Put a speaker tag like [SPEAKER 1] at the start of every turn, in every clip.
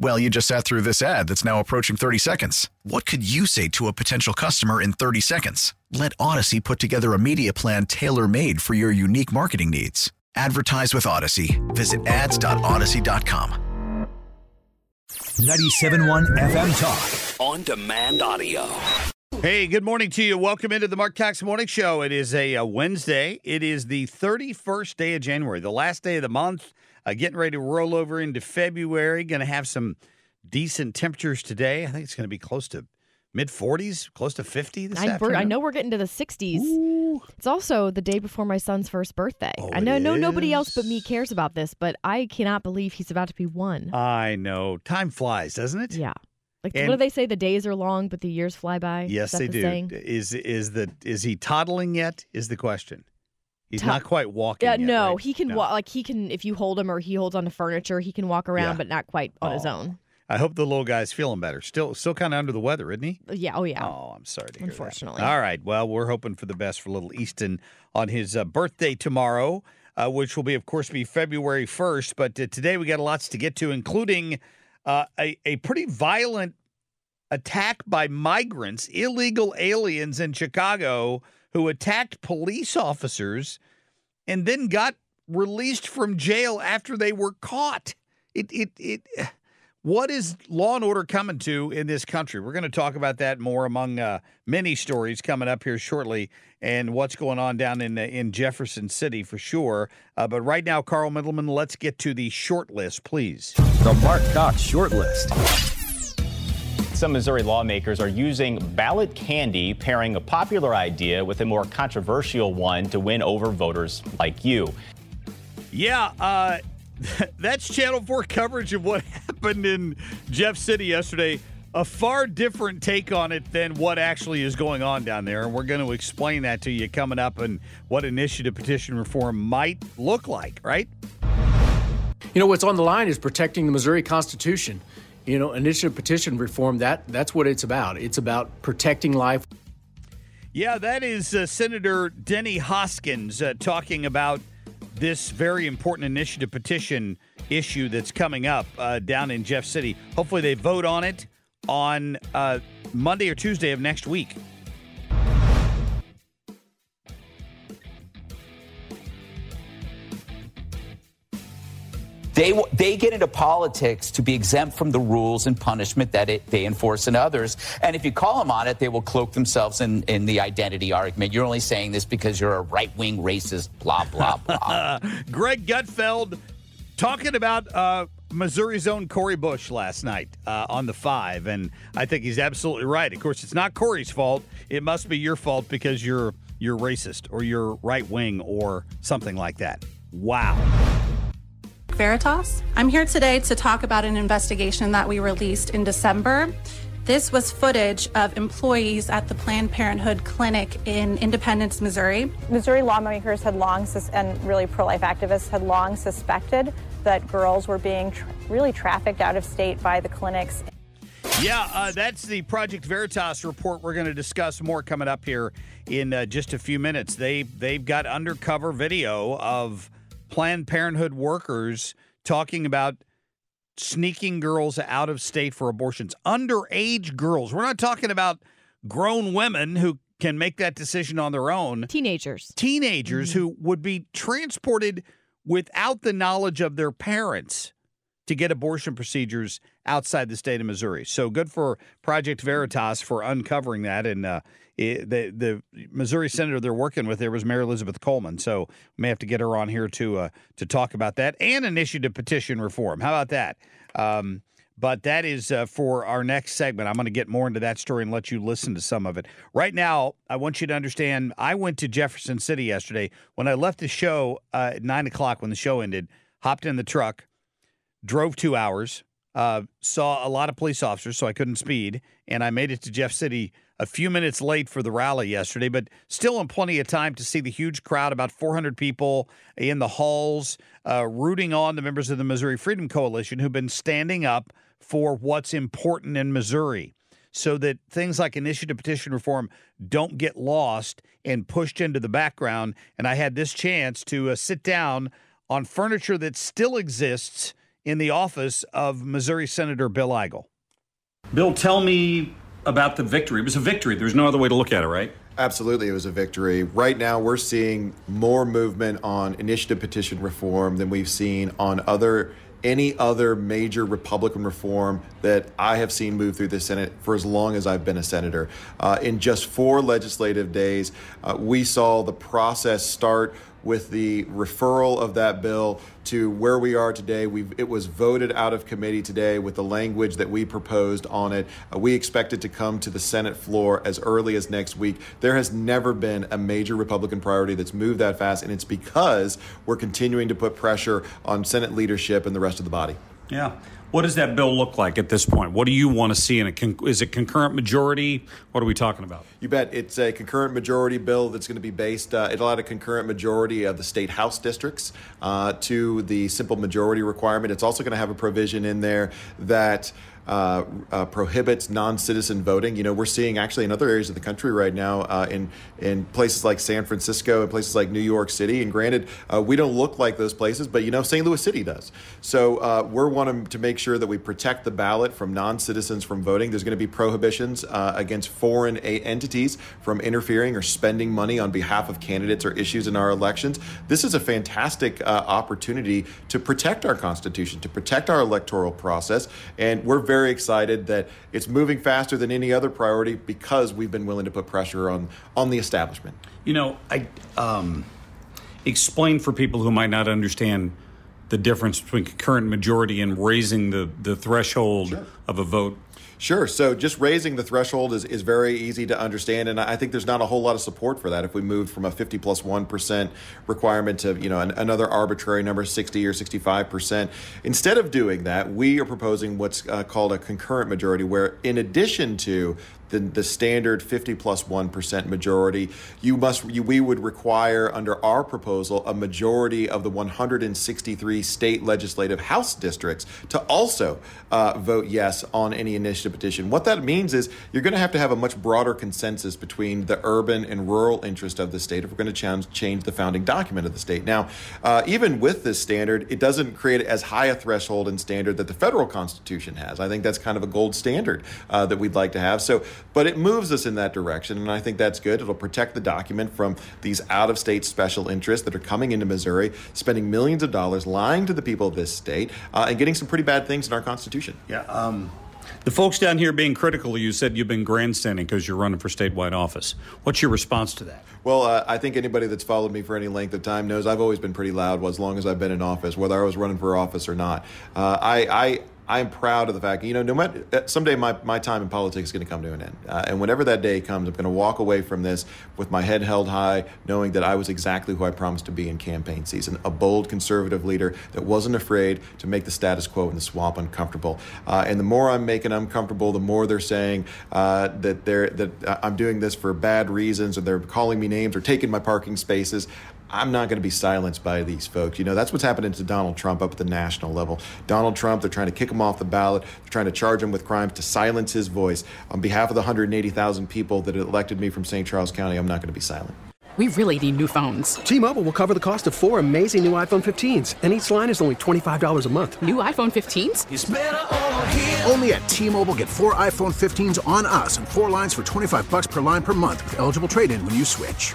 [SPEAKER 1] Well, you just sat through this ad that's now approaching 30 seconds. What could you say to a potential customer in 30 seconds? Let Audacy put together a media plan tailor made for your unique marketing needs. Advertise with Audacy. Visit ads.audacy.com.
[SPEAKER 2] 97.1 FM Talk.
[SPEAKER 3] On demand audio.
[SPEAKER 4] Hey, good morning to you. Welcome into the Marc Cox Morning Show. It is a, a Wednesday. It is the 31st day of January, the last day of the month. Uh, getting ready to roll over into February. Going to have some decent temperatures today. I think it's going to be close to mid 40s, close to 50 this
[SPEAKER 5] I,
[SPEAKER 4] afternoon.
[SPEAKER 5] I know we're getting to the 60s. It's also the day before my son's first birthday.
[SPEAKER 4] Oh,
[SPEAKER 5] I know no nobody else but me cares about this, but I cannot believe he's about to be one.
[SPEAKER 4] I know. Time flies, doesn't it?
[SPEAKER 5] yeah. Like
[SPEAKER 4] and-
[SPEAKER 5] what do they say? The days are long, but the years fly by.
[SPEAKER 4] Yes, they
[SPEAKER 5] the
[SPEAKER 4] do.
[SPEAKER 5] saying?
[SPEAKER 4] Is is the is he toddling yet? Is the question. He's not quite walking.
[SPEAKER 5] Yeah,
[SPEAKER 4] yet,
[SPEAKER 5] no,
[SPEAKER 4] right?
[SPEAKER 5] he can
[SPEAKER 4] No.
[SPEAKER 5] walk. Like he can, if you hold him or he holds on to furniture, he can walk around,
[SPEAKER 4] Yeah.
[SPEAKER 5] but not quite on his
[SPEAKER 4] Oh.
[SPEAKER 5] own.
[SPEAKER 4] I hope the little guy's feeling better. Still, still kind of under the weather, isn't he?
[SPEAKER 5] Yeah. Oh yeah.
[SPEAKER 4] Oh, I'm sorry to hear that.
[SPEAKER 5] Unfortunately.
[SPEAKER 4] All right. Well, we're hoping for the best for little Easton on his uh, birthday tomorrow, uh, which will be, of course, be February 1st. But uh, today we got lots to get to, including uh, a, a pretty violent attack by migrants, illegal aliens in Chicago who attacked police officers and then got released from jail after they were caught. It it it what is law and order coming to in this country? We're going to talk about that more among uh, many stories coming up here shortly, and what's going on down in uh, in Jefferson City for sure. Uh, but right now, Carl Middleman, let's get to the short list, please.
[SPEAKER 2] The Marc Cox Short List.
[SPEAKER 6] Some Missouri lawmakers are using ballot candy, pairing a popular idea with a more controversial one to win over voters like you.
[SPEAKER 4] Yeah, uh, that's Channel 4 coverage of what happened in Jeff City yesterday. A far different take on it than what actually is going on down there. And we're going to explain that to you coming up and what initiative petition reform might look like, right?
[SPEAKER 7] You know what's on the line is protecting the Missouri Constitution. You know, initiative petition reform that that's what it's about. It's about protecting life.
[SPEAKER 4] Yeah, that is uh, Senator Denny Hoskins uh, talking about this very important initiative petition issue that's coming up uh, down in Jeff City. Hopefully, they vote on it on uh, Monday or Tuesday of next week.
[SPEAKER 8] They, they get into politics to be exempt from the rules and punishment that it, they enforce in others. And if you call them on it, they will cloak themselves in, in the identity argument. You're only saying this because you're a right wing racist, blah, blah, blah.
[SPEAKER 4] Greg Gutfeld talking about uh, Missouri's own Cori Bush last night uh, on the five, and I think he's absolutely right. Of course, it's not Cori's fault; it must be your fault because you're you're racist or you're right wing or something like that. Wow.
[SPEAKER 9] Veritas. I'm here today to talk about an investigation that we released in December. This was footage of employees at the Planned Parenthood clinic in Independence, Missouri.
[SPEAKER 10] Missouri lawmakers had long, sus- and really pro life activists had long suspected that girls were being tr- really trafficked out of state by the clinics.
[SPEAKER 4] Yeah, uh, that's the Project Veritas report. We're going to discuss more coming up here in uh, just a few minutes. They they've got undercover video of Planned Parenthood workers talking about sneaking girls out of state for abortions. Underage girls. We're not talking about grown women who can make that decision on their own.
[SPEAKER 5] Teenagers.
[SPEAKER 4] Teenagers mm-hmm. who would be transported without the knowledge of their parents to get abortion procedures outside the state of Missouri. So good for Project Veritas for uncovering that. And uh, it, the the Missouri senator they're working with there was Mary Elizabeth Coleman. So we may have to get her on here to uh, to talk about that and initiative petition reform. How about that? Um, But that is uh, for our next segment. I'm going to get more into that story and let you listen to some of it. Right now, I want you to understand I went to Jefferson City yesterday. When I left the show uh, at 9 o'clock, when the show ended, hopped in the truck, drove two hours, uh, saw a lot of police officers, so I couldn't speed, and I made it to Jeff City a few minutes late for the rally yesterday, but still in plenty of time to see the huge crowd, about 400 people in the halls, uh, rooting on the members of the Missouri Freedom Coalition who've been standing up for what's important in Missouri so that things like initiative petition reform don't get lost and pushed into the background. And I had this chance to uh, sit down on furniture that still exists in the office of Missouri Senator Bill Eigel.
[SPEAKER 3] Bill, tell me about the victory. It was a victory. There's no other way to look at it, right?
[SPEAKER 11] Absolutely, it was a victory. Right now, we're seeing more movement on initiative petition reform than we've seen on other any other major Republican reform that I have seen move through the Senate for as long as I've been a senator. Uh, in just four legislative days, uh, we saw the process start with the referral of that bill to where we are today. we it was voted out of committee today with the language that we proposed on it. Uh, we expect it to come to the Senate floor as early as next week. There has never been a major Republican priority that's moved that fast, and it's because we're continuing to put pressure on Senate leadership and the rest of the body.
[SPEAKER 3] Yeah. What does that bill look like at this point? What do you want to see in it? Is it concurrent majority? What are we talking about?
[SPEAKER 11] You bet. It's a concurrent majority bill that's going to be based, uh, it'll add a concurrent majority of the state house districts uh, to the simple majority requirement. It's also going to have a provision in there that uh, uh, prohibits non-citizen voting. You know, we're seeing actually in other areas of the country right now, uh, in in places like San Francisco and places like New York City. And granted, uh, we don't look like those places, but you know, St. Louis City does. So uh, we're wanting to make sure that we protect the ballot from non-citizens from voting. There's going to be prohibitions uh, against foreign entities from interfering or spending money on behalf of candidates or issues in our elections. This is a fantastic opportunity to protect our Constitution, to protect our electoral process, and we're very very excited that it's moving faster than any other priority because we've been willing to put pressure on on the establishment.
[SPEAKER 3] You know, I um, explain for people who might not understand the difference between concurrent majority and raising the the threshold sure. of a vote
[SPEAKER 11] Sure. So just raising the threshold is, is very easy to understand. And I think there's not a whole lot of support for that if we moved from a 50 plus 1 requirement to, you know, an, another arbitrary number, 60 or 65%. Instead of doing that, we are proposing what's uh, called a concurrent majority, where in addition to the, the standard 50 plus 1 majority. You must you, we would require under our proposal a majority of the 163 state legislative house districts to also uh, vote yes on any initiative petition. What that means is you're going to have to have a much broader consensus between the urban and rural interest of the state if we're going to change the founding document of the state. Now, uh, even with this standard, it doesn't create as high a threshold and standard that the federal constitution has. I think that's kind of a gold standard uh, that we'd like to have. So but it moves us in that direction, and I think that's good. It'll protect the document from these out of state special interests that are coming into Missouri, spending millions of dollars lying to the people of this state, uh, and getting some pretty bad things in our Constitution.
[SPEAKER 3] Yeah. Um, the folks down here being critical you said you've been grandstanding because you're running for statewide office. What's your response to that?
[SPEAKER 11] Well, uh, I think anybody that's followed me for any length of time knows I've always been pretty loud as long as I've been in office, whether I was running for office or not. Uh, I, I I'm proud of the fact, you know, no matter uh, someday my, my time in politics is going to come to an end. Uh, and whenever that day comes, I'm going to walk away from this with my head held high, knowing that I was exactly who I promised to be in campaign season a bold conservative leader that wasn't afraid to make the status quo in the swamp uncomfortable. Uh, and the more I'm making uncomfortable, the more they're saying uh, that, they're, that I'm doing this for bad reasons or they're calling me names or taking my parking spaces. I'm not going to be silenced by these folks. You know, that's what's happening to Donald Trump up at the national level. Donald Trump, they're trying to kick him off the ballot. They're trying to charge him with crimes to silence his voice. On behalf of the 180,000 people that elected me from St. Charles County, I'm not going to be silent.
[SPEAKER 12] We really need new phones.
[SPEAKER 13] T Mobile will cover the cost of four amazing new iPhone 15s, and each line is only $25 a month.
[SPEAKER 12] New iPhone 15s?
[SPEAKER 14] Only at T Mobile get four iPhone 15s on us and four lines for 25 bucks per line per month with eligible trade in when you switch.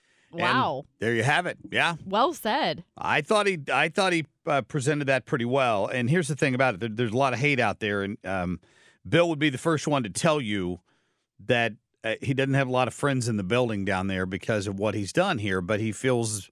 [SPEAKER 5] Wow.
[SPEAKER 4] There you have it. Yeah.
[SPEAKER 5] Well said.
[SPEAKER 4] I thought he I thought he uh, presented that pretty well. And here's the thing about it: there, there's a lot of hate out there, and um, Bill would be the first one to tell you that uh, he doesn't have a lot of friends in the building down there because of what he's done here. But he feels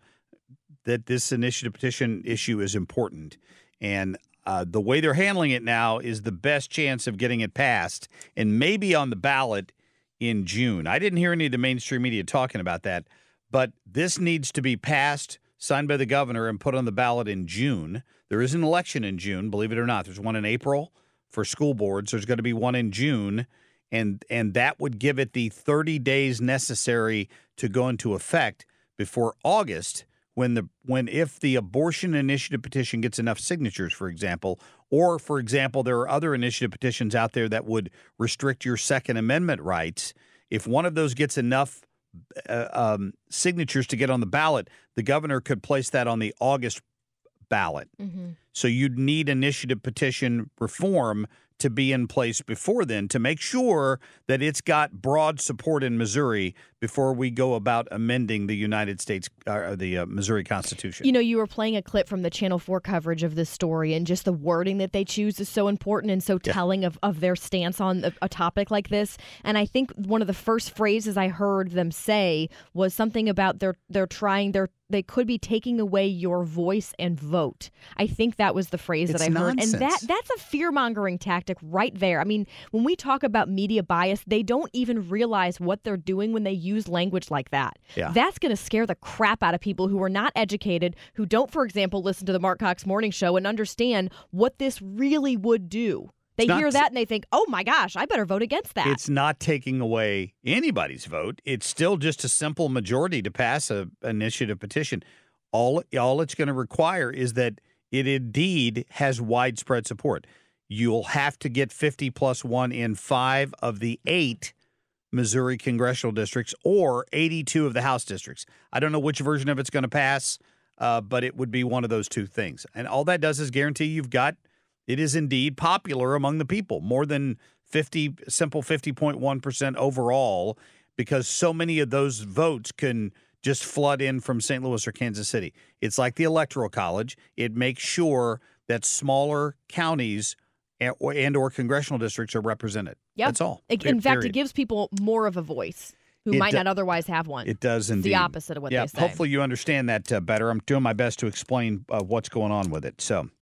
[SPEAKER 4] that this initiative petition issue is important, and uh, the way they're handling it now is the best chance of getting it passed, and maybe on the ballot in June. I didn't hear any of the mainstream media talking about that. But this needs to be passed, signed by the governor, and put on the ballot in June. There is an election in June, believe it or not. There's one in April for school boards. There's going to be one in June, and and that would give it the 30 days necessary to go into effect before August, when the when if the abortion initiative petition gets enough signatures, for example, or for example, there are other initiative petitions out there that would restrict your Second Amendment rights. If one of those gets enough uh, um, signatures to get on the ballot, the governor could place that on the August ballot.
[SPEAKER 5] Mm-hmm.
[SPEAKER 4] So you'd need initiative petition reform to be in place before then to make sure that it's got broad support in Missouri before we go about amending the United States uh, the uh, Missouri Constitution.
[SPEAKER 5] You know, you were playing a clip from the Channel 4 coverage of this story, and just the wording that they choose is so important and so telling of, of their stance on a, a topic like this. And I think one of the first phrases I heard them say was something about they're they're trying they're they could be taking away your voice and vote. I think that was the phrase
[SPEAKER 4] It's
[SPEAKER 5] that I heard.
[SPEAKER 4] nonsense.
[SPEAKER 5] And that that's a fear-mongering tactic right there. I mean, when we talk about media bias, they don't even realize what they're doing when they use language like that.
[SPEAKER 15] Yeah.
[SPEAKER 5] That's going to scare the crap out of people who are not educated, who don't for example listen to the Marc Cox morning show and understand what this really would do. They
[SPEAKER 4] It's not-
[SPEAKER 5] hear that and they think, "Oh my gosh, I better vote against that."
[SPEAKER 4] It's not taking away anybody's vote. It's still just a simple majority to pass a initiative petition. All all it's going to require is that it indeed has widespread support. You'll have to get 50 plus 1 in 5 of the 8 Missouri congressional districts or 82 of the House districts. I don't know which version of it's going to pass, uh, but it would be one of those two things. And all that does is guarantee you've got it is indeed popular among the people, more than 50, simple 50.1% overall, because so many of those votes can just flood in from St. Louis or Kansas City. It's like the Electoral College. It makes sure that smaller counties and or, and or congressional districts are represented.
[SPEAKER 5] Yep.
[SPEAKER 4] That's all.
[SPEAKER 5] It- in fact, it gives people more of a voice who
[SPEAKER 4] It
[SPEAKER 5] might
[SPEAKER 4] do-
[SPEAKER 5] not otherwise have one.
[SPEAKER 4] It does
[SPEAKER 5] It's
[SPEAKER 4] indeed.
[SPEAKER 5] the opposite of what
[SPEAKER 4] yeah,
[SPEAKER 5] they say.
[SPEAKER 4] Hopefully, you understand that uh, better. I'm doing my best to explain uh, what's going on with it. So,